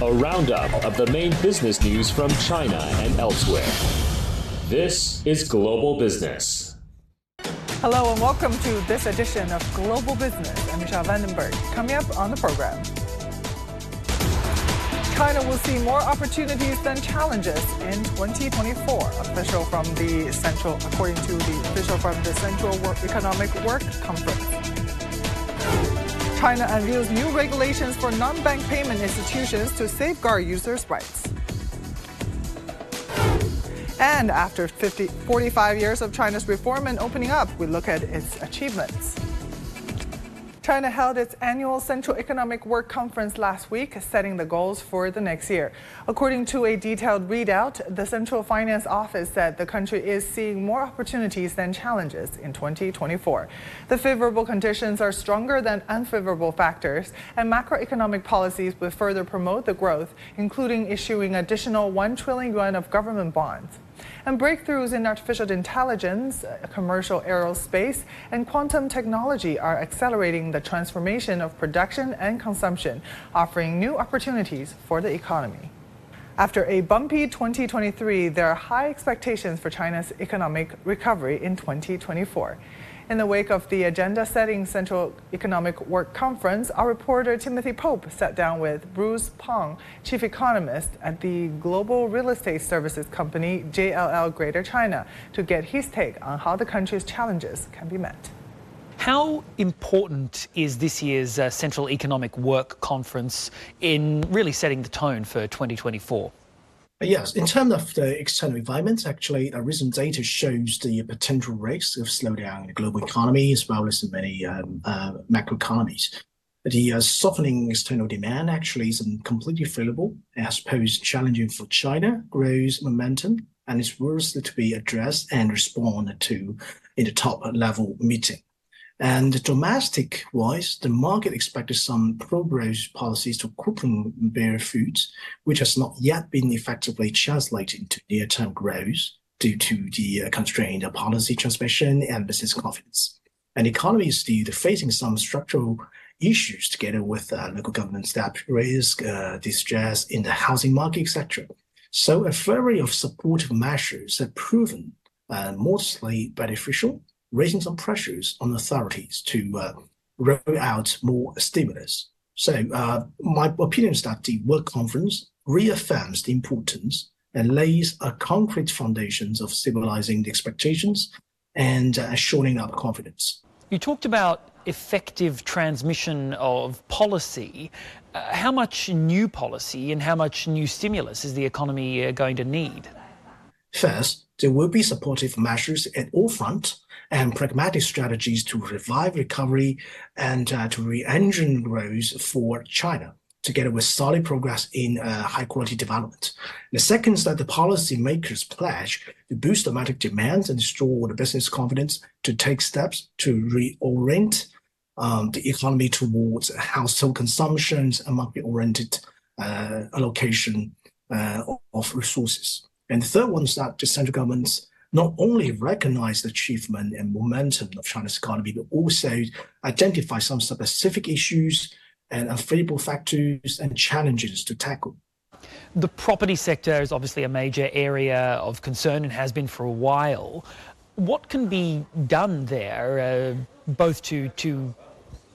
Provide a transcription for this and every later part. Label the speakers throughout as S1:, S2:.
S1: a roundup of the main business news from China and elsewhere. This is Global Business.
S2: Hello and welcome to this edition of Global Business. I'm Michelle Vandenberg. Coming up on the program. China will see more opportunities than challenges in 2024. Official from the central, according to the official from the Central Work Economic Work Conference. China unveils new regulations for non-bank payment institutions to safeguard users' rights. And after 50, 45 years of China's reform and opening up, we look at its achievements. China held its annual Central Economic Work Conference last week, setting the goals for the next year. According to a detailed readout, the Central Finance Office said the country is seeing more opportunities than challenges in 2024. The favorable conditions are stronger than unfavorable factors, and macroeconomic policies will further promote the growth, including issuing additional 1 trillion yuan of government bonds. And breakthroughs in artificial intelligence, uh, commercial aerospace, and quantum technology are accelerating the transformation of production and consumption, offering new opportunities for the economy. After a bumpy 2023, there are high expectations for China's economic recovery in 2024. In the wake of the agenda setting Central Economic Work Conference, our reporter Timothy Pope sat down with Bruce Pang, chief economist at the global real estate services company JLL Greater China, to get his take on how the country's challenges can be met.
S3: How important is this year's uh, Central Economic Work Conference in really setting the tone for 2024?
S4: Yes, in terms of the external environment, actually, the recent data shows the potential risks of slowdown in the global economy as well as in many um, uh, macroeconomies. The uh, softening external demand actually is completely favorable as posed challenging for China, grows momentum, and is worth to be addressed and responded to in the top level meeting. And domestic-wise, the market expected some pro-growth policies to quickly bear fruit, which has not yet been effectively translated into near-term growth due to the uh, constrained policy transmission and business confidence. And the economy is still facing some structural issues together with uh, local government debt risk, uh, distress in the housing market, etc. So a flurry of supportive measures have proven uh, mostly beneficial raising some pressures on authorities to uh, roll out more stimulus. So uh, my opinion is that the Work Conference reaffirms the importance and lays a concrete foundations of stabilizing the expectations and uh, shoring up confidence.
S3: You talked about effective transmission of policy. Uh, how much new policy and how much new stimulus is the economy uh, going to need?
S4: First, there will be supportive measures at all fronts and pragmatic strategies to revive recovery and uh, to re-engine growth for China together with solid progress in uh, high quality development. The second is that the policymakers pledge to boost domestic demand and restore the business confidence to take steps to reorient um, the economy towards household consumption and market-oriented uh, allocation uh, of resources. And the third one is that the central government's not only recognize the achievement and momentum of China's economy, but also identify some specific issues and unfavorable factors and challenges to tackle.
S3: The property sector is obviously a major area of concern and has been for a while. What can be done there, uh, both to, to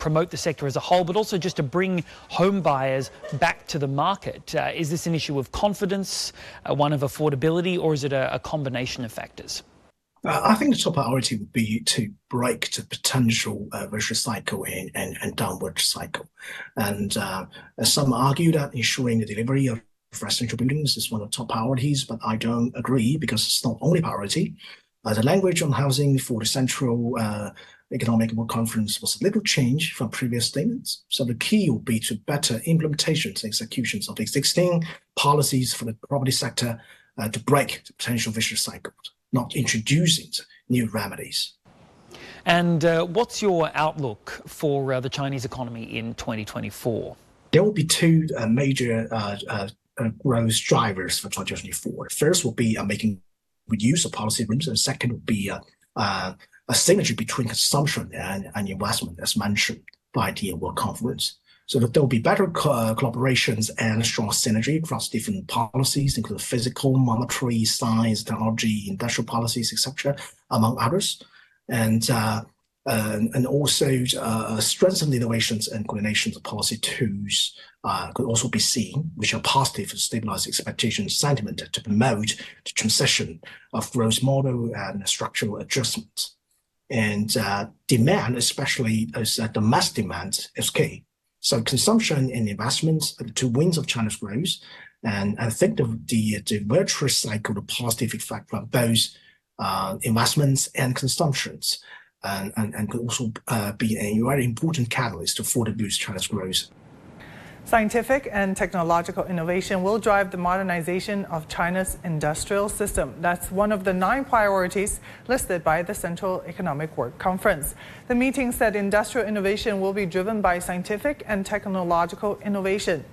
S3: promote the sector as a whole, but also just to bring home buyers back to the market? Uh, is this an issue of confidence, uh, one of affordability, or is it a, a combination of factors?
S4: Uh, I think the top priority would be to break the potential uh, vicious cycle and, and, and, downward cycle. And uh, some argue that ensuring the delivery of residential buildings is one of the top priorities, but I don't agree because it's not only priority. Uh, the language on housing for the central uh, Economic Work Conference was little change from previous statements. So the key will be to better implementations and executions of existing policies for the property sector uh, to break the potential vicious cycle, not introducing new remedies.
S3: And uh, what's your outlook for uh, the Chinese economy in 2024?
S4: There will be two uh, major uh, uh, growth drivers for 2024. First will be making use of policy rooms, and second will be a synergy between consumption and, and investment, as mentioned by the Work Conference. So that there will be better co- collaborations and strong synergy across different policies, including fiscal, monetary, science, technology, industrial policies, etc., among others. And uh, and, and also uh, strengthen innovations and coordination of policy tools uh, could also be seen, which are positive to stabilize expectation sentiment to promote the transition of growth model and structural adjustments. And uh, demand, especially as domestic demand, is key. So consumption and investments are the two wings of China's growth. And I think the, the, the virtuous cycle, the positive effect from both uh, investments and consumptions and, and, and could also uh, be a very important catalyst to further boost China's growth.
S2: Scientific and technological innovation will drive the modernization of China's industrial system. That's one of the nine priorities listed by the Central Economic Work Conference. The meeting said industrial innovation will be driven by scientific and technological innovation.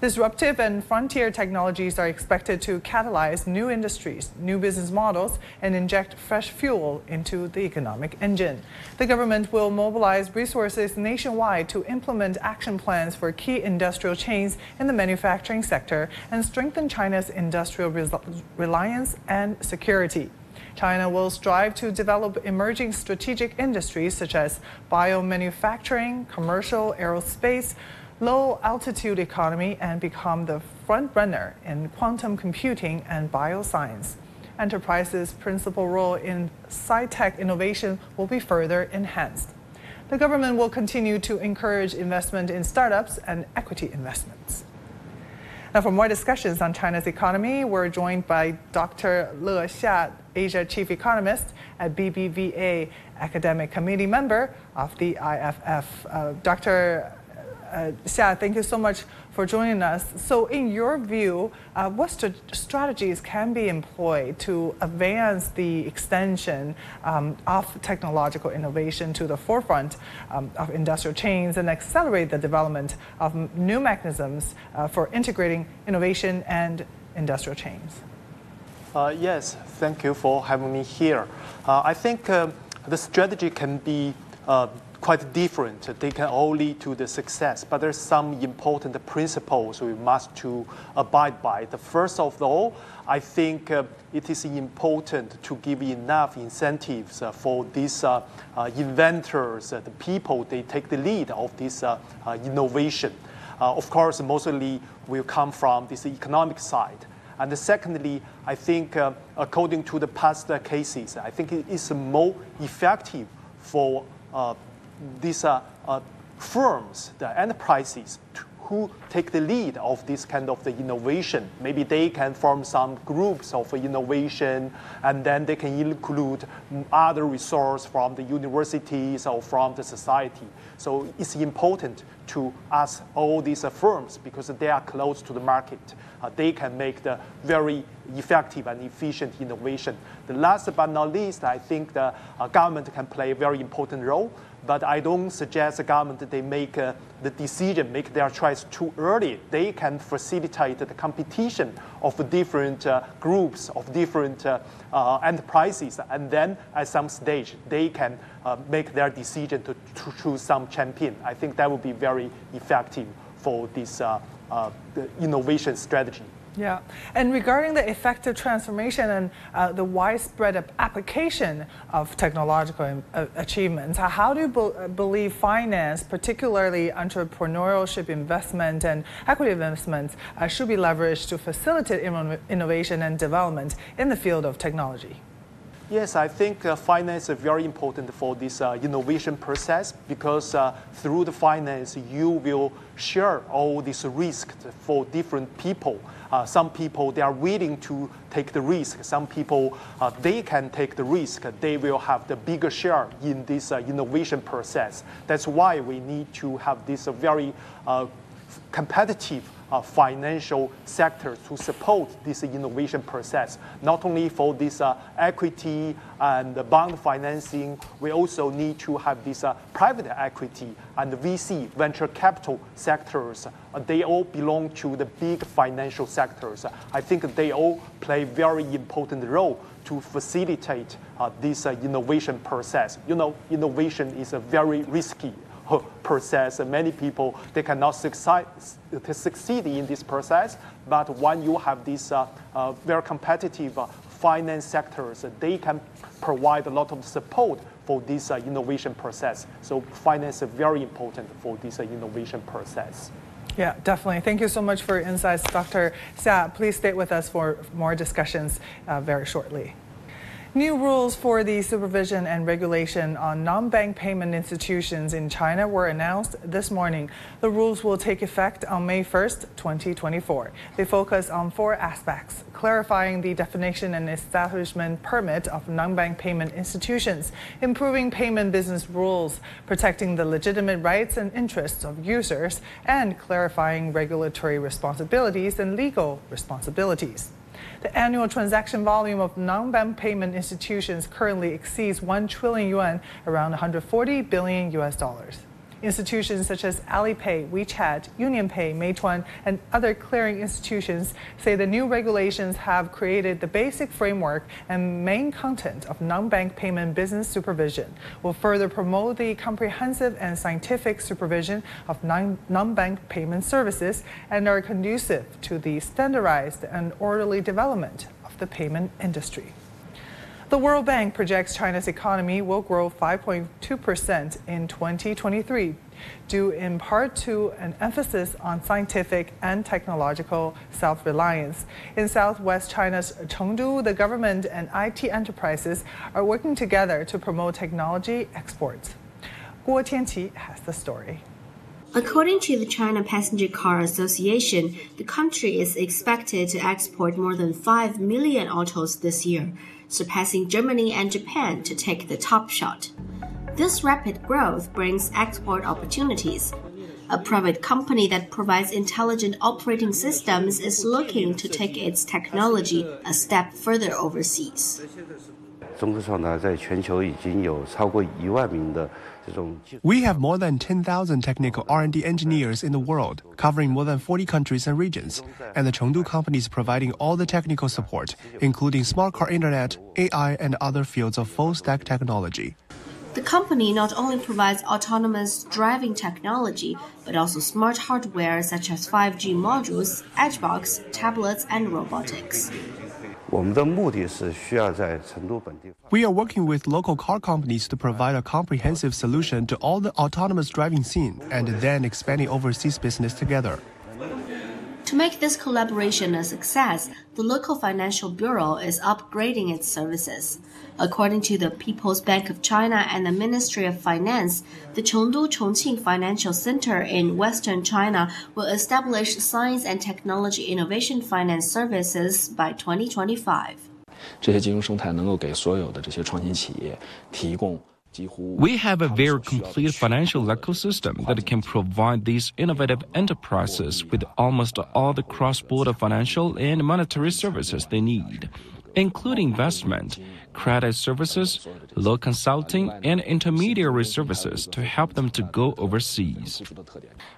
S2: Disruptive and frontier technologies are expected to catalyze new industries, new business models, and inject fresh fuel into the economic engine. The government will mobilize resources nationwide to implement action plans for key industrial chains in the manufacturing sector and strengthen China's industrial reliance and security. China will strive to develop emerging strategic industries such as biomanufacturing, commercial aerospace, low altitude economy and become the front runner in quantum computing and bioscience. Enterprise's principal role in sci-tech innovation will be further enhanced. The government will continue to encourage investment in startups and equity investments. Now, for more discussions on China's economy, we're joined by Dr. Le Xia, Asia Chief Economist at BBVA, Academic Committee member of the IFF. Uh, Dr uh, Xia, thank you so much for joining us. So, in your view, uh, what st strategies can be employed to advance the extension um, of technological innovation to the forefront um, of industrial chains and accelerate the development of new mechanisms uh, for integrating innovation and industrial chains?
S5: Uh, yes, thank you for having me here. Uh, I think uh, the strategy can be quite different. They can all lead to the success, but there's some important principles we must to abide by. The first of all, I think uh, it is important to give enough incentives uh, for these uh, uh inventors, uh, the people, they take the lead of this uh, innovation. of course, mostly will come from this economic side. And secondly, I think according to the past cases, I think it is more effective for these uh, uh, firms, the enterprises, who take the lead of this kind of the innovation. Maybe they can form some groups of innovation, and then they can include other resources from the universities or from the society. So it's important to ask all these uh, firms because they are close to the market. Uh, they can make the very effective and efficient innovation. The last but not least, I think the uh, government can play a very important role but I don't suggest the government they make uh, the decision, make their choice too early. They can facilitate the competition of different uh, groups, of different uh, uh enterprises, and then at some stage they can uh, make their decision to, to, choose some champion. I think that would be very effective for this uh, innovation strategy.
S2: Yeah, and regarding the effective transformation and uh, the widespread application of technological uh, achievements, how do you be uh, believe finance, particularly entrepreneurship investment and equity investments, uh, should be leveraged to facilitate innovation and development in the field of technology?
S5: Yes, I think uh, finance is very important for this uh, innovation process because uh, through the finance, you will share all these risks for different people. Uh, some people, they are willing to take the risk. Some people, uh, they can take the risk. They will have the bigger share in this uh, innovation process. That's why we need to have this very competitive uh, financial sector to support this innovation process. Not only for this uh, equity and bond financing, we also need to have this uh, private equity and VC, venture capital sectors. Uh, they all belong to the big financial sectors. I think they all play very important role to facilitate uh, this uh, innovation process. You know, innovation is very risky process. Many people they cannot succeed, succeed in this process. But when you have these uh, uh, very competitive uh, finance sectors, they can provide a lot of support for this uh, innovation process. So finance is very important for this uh, innovation process.
S2: Yeah, definitely. Thank you so much for your insights, Dr. Sa. Please stay with us for more discussions uh, very shortly. New rules for the supervision and regulation on non-bank payment institutions in China were announced this morning. The rules will take effect on May 1st, 2024. They focus on four aspects, clarifying the definition and establishment permit of non-bank payment institutions, improving payment business rules, protecting the legitimate rights and interests of users, and clarifying regulatory responsibilities and legal responsibilities. The annual transaction volume of non-bank payment institutions currently exceeds 1 trillion yuan, around 140 billion US dollars. Institutions such as Alipay, WeChat, UnionPay, Meituan, and other clearing institutions say the new regulations have created the basic framework and main content of non-bank payment business supervision, will further promote the comprehensive and scientific supervision of non-bank payment services, and are conducive to the standardized and orderly development of the payment industry. The World Bank projects China's economy will grow 5.2% in 2023, due in part to an emphasis on scientific and technological self reliance. In southwest China's Chengdu, the government and IT enterprises are working together to promote technology exports. Guo Tianqi has the story.
S6: According to the China Passenger Car Association, the country is expected to export more than 5 million autos this year surpassing Germany and Japan to take the top shot. This rapid growth brings export opportunities. A private company that provides intelligent operating systems is looking to take its technology a step further overseas.
S7: We have more than 10,000 technical R&D engineers in the world, covering more than 40 countries and regions, and the Chengdu company is providing all the technical support, including smart car internet, AI, and other fields of full-stack technology.
S6: The company not only provides autonomous driving technology, but also smart hardware such as 5G modules, edgebox, tablets, and robotics.
S7: We are working with local car companies to provide a comprehensive solution to all the autonomous driving scene and then expanding overseas business together.
S6: To make this collaboration a success, the local financial bureau is upgrading its services. According to the People's Bank of China and the Ministry of Finance, the Chengdu Chongqing Financial Center in Western China will establish science and technology innovation finance services by 2025.
S8: 这些金融生态能够给所有的这些创新企业提供
S9: we have a very complete financial ecosystem that can provide these innovative enterprises with almost all the cross border financial and monetary services they need including investment, credit services, law consulting, and intermediary services to help them to go overseas.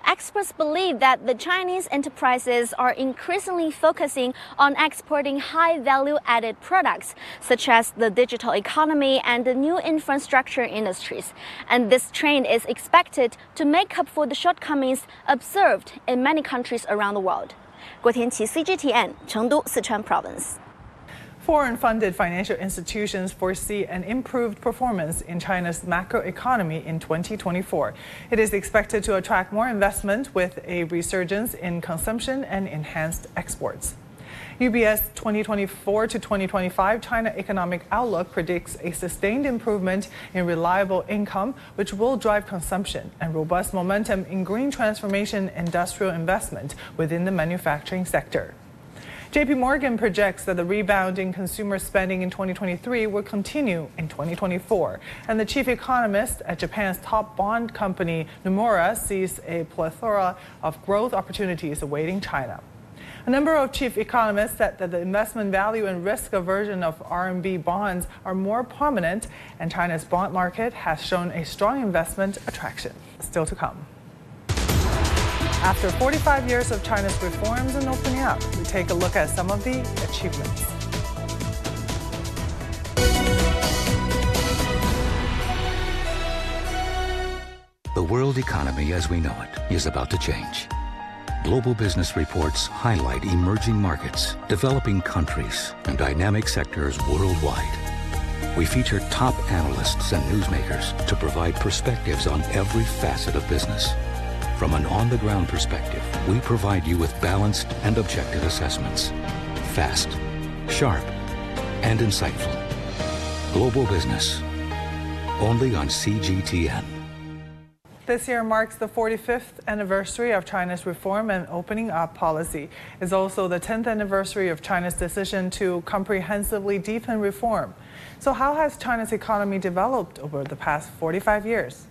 S10: Experts believe that the Chinese enterprises are increasingly focusing on exporting high value added products, such as the digital economy and the new infrastructure industries. And this trend is expected to make up for the shortcomings observed in many countries around the world. 郭天琪，CGTN，成都，Sichuan Province。
S2: Foreign funded financial institutions foresee an improved performance in China's macroeconomy in 2024. It is expected to attract more investment with a resurgence in consumption and enhanced exports. UBS 2024 to 2025 China Economic Outlook predicts a sustained improvement in reliable income, which will drive consumption and robust momentum in green transformation industrial investment within the manufacturing sector. JP Morgan projects that the rebound in consumer spending in 2023 will continue in 2024. And the chief economist at Japan's top bond company, Nomura, sees a plethora of growth opportunities awaiting China. A number of chief economists said that the investment value and risk aversion of RMB bonds are more prominent, and China's bond market has shown a strong investment attraction. Still to come. After 45 years of China's reforms and opening up, we take a look at some of the achievements.
S11: The world economy as we know it is about to change. Global business reports highlight emerging markets, developing countries, and dynamic sectors worldwide. We feature top analysts and newsmakers to provide perspectives on every facet of business. From an on the ground perspective, we provide you with balanced and objective assessments. Fast, sharp, and insightful. Global Business. Only on CGTN.
S2: This year marks the 45th anniversary of China's reform and opening up policy. It's also the 10th anniversary of China's decision to comprehensively deepen reform. So how has China's economy developed over the past 45 years?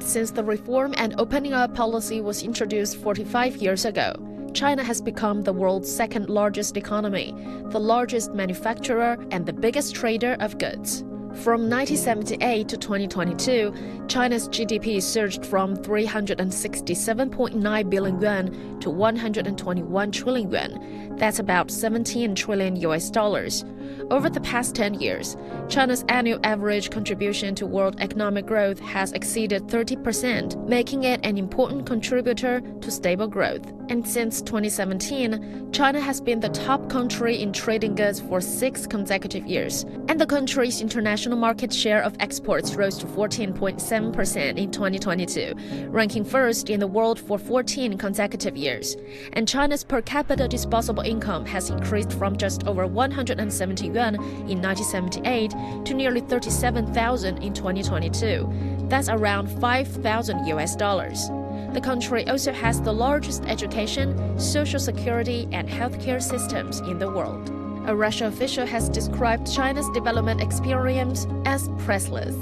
S12: Since the reform and opening up policy was introduced 45 years ago, China has become the world's second largest economy, the largest manufacturer, and the biggest trader of goods. From 1978 to 2022, China's GDP surged from 367.9 billion yuan to 121 trillion yuan. That's about 17 trillion US dollars. Over the past 10 years, China's annual average contribution to world economic growth has exceeded 30%, making it an important contributor to stable growth. And since 2017, China has been the top country in trading goods for six consecutive years. And the country's international market share of exports rose to 14.7% in 2022, ranking first in the world for 14 consecutive years. And China's per capita disposable income has increased from just over 170 yuan in 1978 to nearly 37,000 in 2022. That's around 5,000 US dollars. The country also has the largest education, social security, and healthcare systems in the world. A Russian official has described China's development experience as priceless.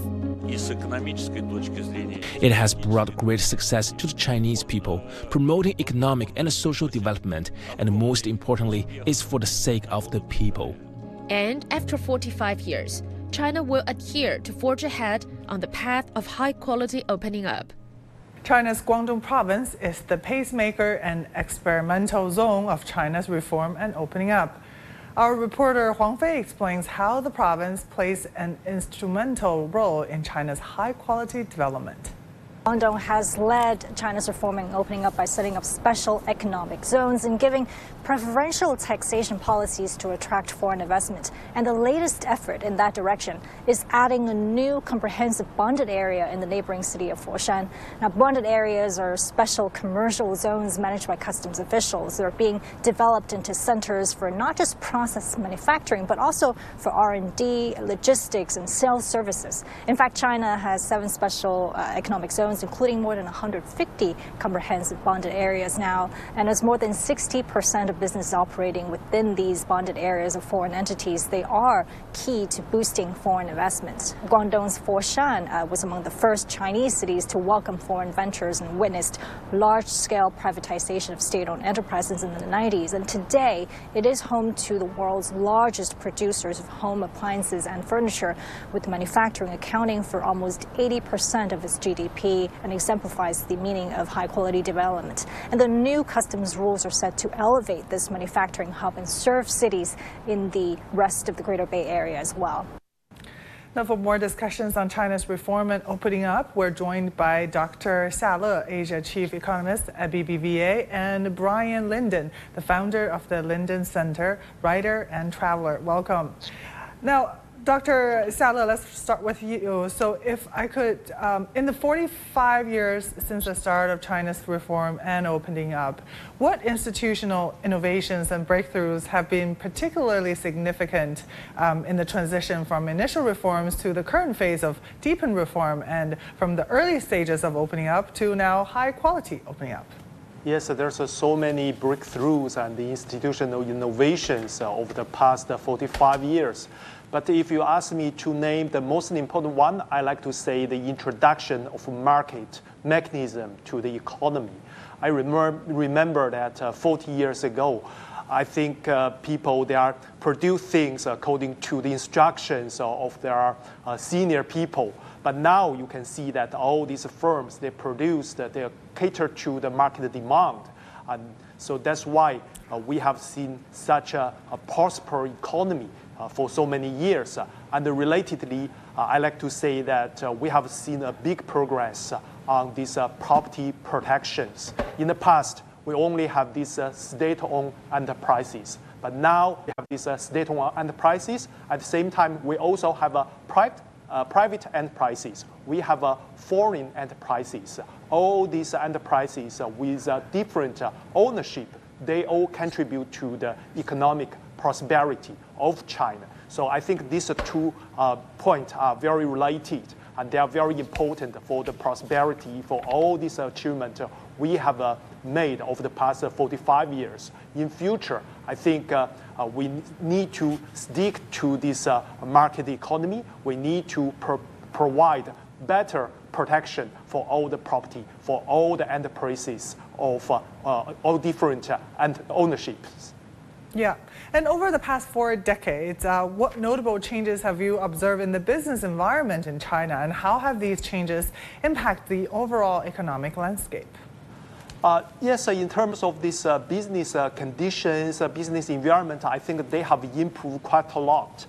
S13: It has brought great success to the Chinese people, promoting economic and social development, and most importantly, is for the sake of the people.
S12: And after 45 years, China will adhere to forge ahead on the path of high quality opening up.
S2: China's Guangdong province is the pacemaker and experimental zone of China's reform and opening up. Our reporter Huang Fei explains how the province plays an instrumental role in China's high quality development.
S14: Guangdong has led China's reform and opening up by setting up special economic zones and giving preferential taxation policies to attract foreign investment. And the latest effort in that direction is adding a new comprehensive bonded area in the neighboring city of Foshan. Now, bonded areas are special commercial zones managed by customs officials. They're being developed into centers for not just process manufacturing, but also for R&D, logistics, and sales services. In fact, China has seven special uh, economic zones including more than 150 comprehensive bonded areas now. And as more than 60% of businesses operating within these bonded areas of foreign entities, they are key to boosting foreign investments. Guangdong's Foshan uh, was among the first Chinese cities to welcome foreign ventures and witnessed large-scale privatization of state-owned enterprises in the 90s. And today, it is home to the world's largest producers of home appliances and furniture, with manufacturing accounting for almost 80% of its GDP and exemplifies the meaning of high quality development. And the new customs rules are set to elevate this manufacturing hub and serve cities in the rest of the Greater Bay Area as well.
S2: Now, for more discussions on China's reform and opening up, we're joined by Dr. Xia Le, Asia Chief Economist at BBVA, and Brian Linden, the founder of the Linden Center, writer and traveler. Welcome. Now, Dr. Le, let's start with you. So if I could, um, in the 45 years since the start of China's reform and opening up, what institutional innovations and breakthroughs have been particularly significant um, in the transition from initial reforms to the current phase of deepened reform and from the early stages of opening up to now high quality opening up?
S5: Yes, there's uh, so many breakthroughs and the institutional innovations uh, over the past uh, 45 years. But if you ask me to name the most important one, I like to say the introduction of market mechanism to the economy. I remember, remember that uh, 40 years ago, I think uh, people they are produce things according to the instructions of their uh, senior people. But now you can see that all these firms they produce that they cater to the market demand, and so that's why uh, we have seen such a, a prosperous economy for so many years. and relatedly, uh, I like to say that uh, we have seen a big progress on these uh, property protections. In the past, we only have these uh, state-owned enterprises. But now we have these uh, state-owned enterprises. At the same time, we also have private, uh, private enterprises. We have uh, foreign enterprises. All these enterprises uh, with uh, different uh, ownership, they all contribute to the economic prosperity of China. So I think these two points are very related and they are very important for the prosperity for all these achievements we have uh, made over the past 45 years. In future, I think uh, uh, we need to stick to this market economy. We need to pro provide better protection for all the property, for all the enterprises of all different ownerships.
S2: Yeah. And over the past four decades, uh, what notable changes have you observed in the business environment in China, and how have these changes impacted the overall economic landscape?
S5: Uh, yes, uh, in terms of these uh, business uh, conditions, uh, business environment, I think they have improved quite a lot.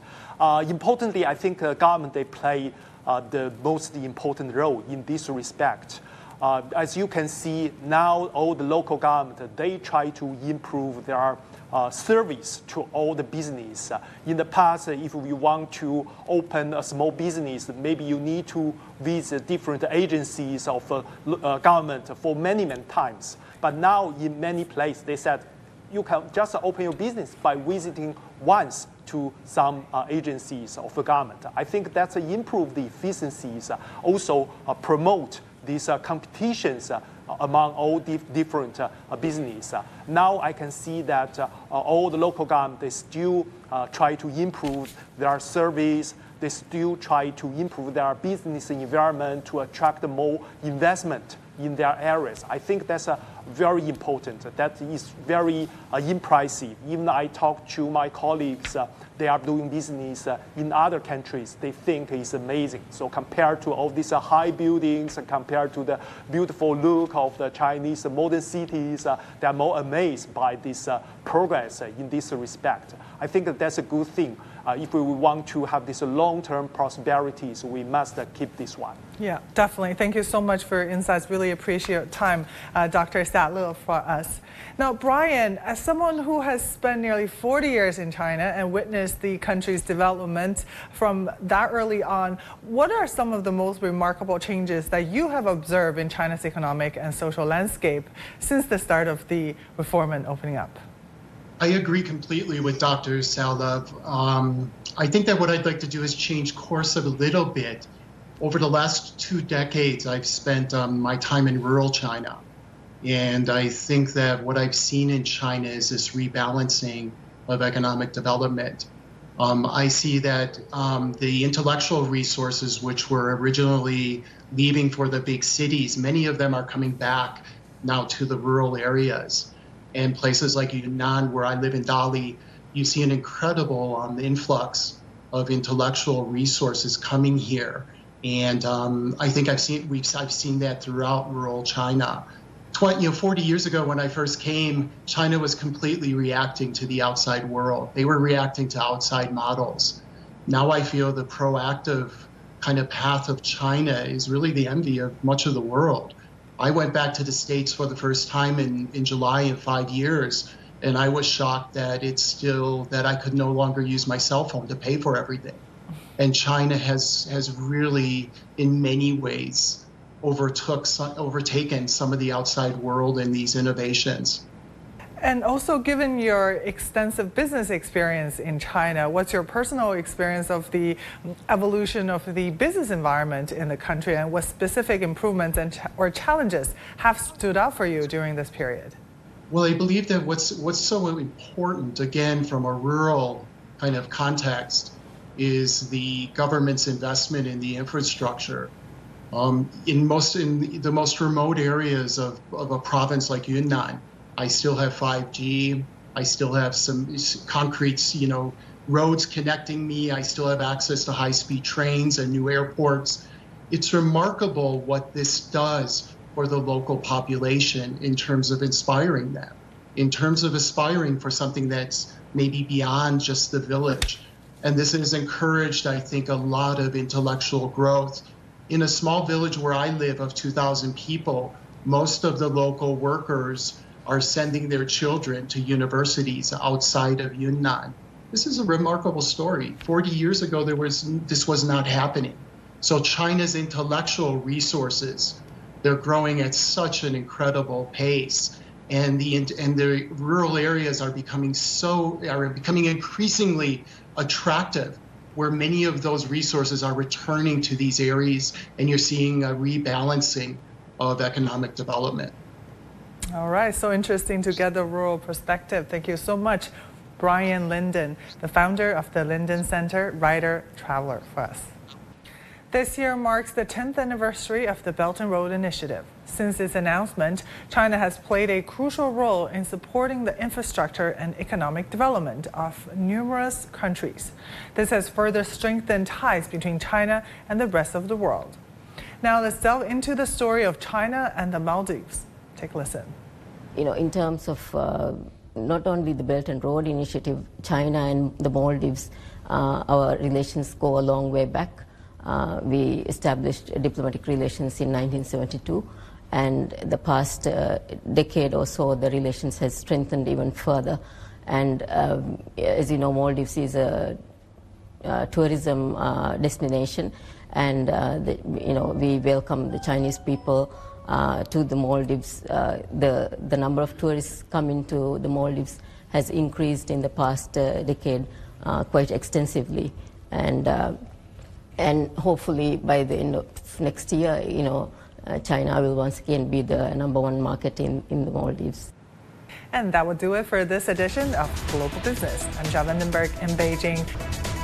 S5: Importantly, I think government they play the most important role in this respect. as you can see now, all the local government they try to improve their uh, service to all the business. Uh, in the past, if you want to open a small business, maybe you need to visit different agencies of uh, uh, government for many, many times. But now in many places, they said you can just open your business by visiting once to some uh, agencies of the government. I think that's uh, improve the efficiencies, uh, also promote these competitions among all dif different uh, business. Uh, now I can see that uh, all the local government, they still try to improve their service, they still try to improve their business environment to attract more investment in their areas. I think that's a very important. That is very uh, impressive. Even I talk to my colleagues, uh, they are doing business uh, in other countries. They think it's amazing. So compared to all these uh, high buildings, compared to the beautiful look of the Chinese modern cities, uh, they are more amazed by this uh, progress in this respect. I think that that's a good thing uh, if we want to have this long-term prosperity, so we must uh, keep this one.
S2: Yeah, definitely. Thank you so much for your insights. Really appreciate time, uh, Dr. Xia for us. Now, Brian, as someone who has spent nearly 40 years in China and witnessed the country's development from that early on, what are some of the most remarkable changes that you have observed in China's economic and social landscape since the start of the reform and opening up?
S15: I agree completely with Dr. Xiao Um, I think that what I'd like to do is change course a little bit. Over the last two decades, I've spent um, my time in rural China. And I think that what I've seen in China is this rebalancing of economic development. Um, I see that um, the intellectual resources, which were originally leaving for the big cities, many of them are coming back now to the rural areas and places like Yunnan, where I live in Dali, you see an incredible um, influx of intellectual resources coming here. And um, I think I've seen we've I've seen that throughout rural China. 20, you know, 40 years ago when I first came, China was completely reacting to the outside world. They were reacting to outside models. Now I feel the proactive kind of path of China is really the envy of much of the world. I went back to the States for the first time in, in July in five years, and I was shocked that it's still that I could no longer use my cell phone to pay for everything. And China has has really, in many ways, overtook overtaken some of the outside world in these innovations.
S2: And also, given your extensive business experience in China, what's your personal experience of the evolution of the business environment in the country, and what specific improvements and ch or challenges have stood out for you during this period?
S15: Well, I believe that what's what's so important, again, from a rural kind of context, is the government's investment in the infrastructure. Um, in most in the most remote areas of, of a province like Yunnan, I still have 5G. I still have some concrete, you know, roads connecting me. I still have access to high-speed trains and new airports. It's remarkable what this does for the local population in terms of inspiring them, in terms of aspiring for something that's maybe beyond just the village. And this has encouraged, I think, a lot of intellectual growth In a small village where I live of 2,000 people, most of the local workers are sending their children to universities outside of Yunnan. This is a remarkable story. 40 years ago, there was this was not happening. So China's intellectual resources, they're growing at such an incredible pace. And the and the rural areas are becoming so are becoming increasingly attractive where many of those resources are returning to these areas and you're seeing a rebalancing of economic development.
S2: All right, so interesting to get the rural perspective. Thank you so much, Brian Linden, the founder of the Linden Center, writer, traveler for us. This year marks the 10th anniversary of the Belt and Road Initiative. Since its announcement, China has played a crucial role in supporting the infrastructure and economic development of numerous countries. This has further strengthened ties between China and the rest of the world. Now let's delve into the story of China and the Maldives. Take a listen.
S16: You know, in terms of uh, not only the Belt and Road Initiative, China and the Maldives, uh, our relations go a long way back. Uh, we established diplomatic relations in 1972, and the past uh, decade or so, the relations has strengthened even further. And um, as you know, Maldives is a, a tourism uh, destination, and uh, the, you know we welcome the Chinese people uh, to the Maldives. Uh, the, the number of tourists coming to the Maldives has increased in the past uh, decade uh, quite extensively. And, uh, and hopefully by the end of next year, you know, uh, China will once again be the number one market in, in the Maldives.
S2: And that will do it for this edition of Global Business. I'm Jia Vandenberg in Beijing.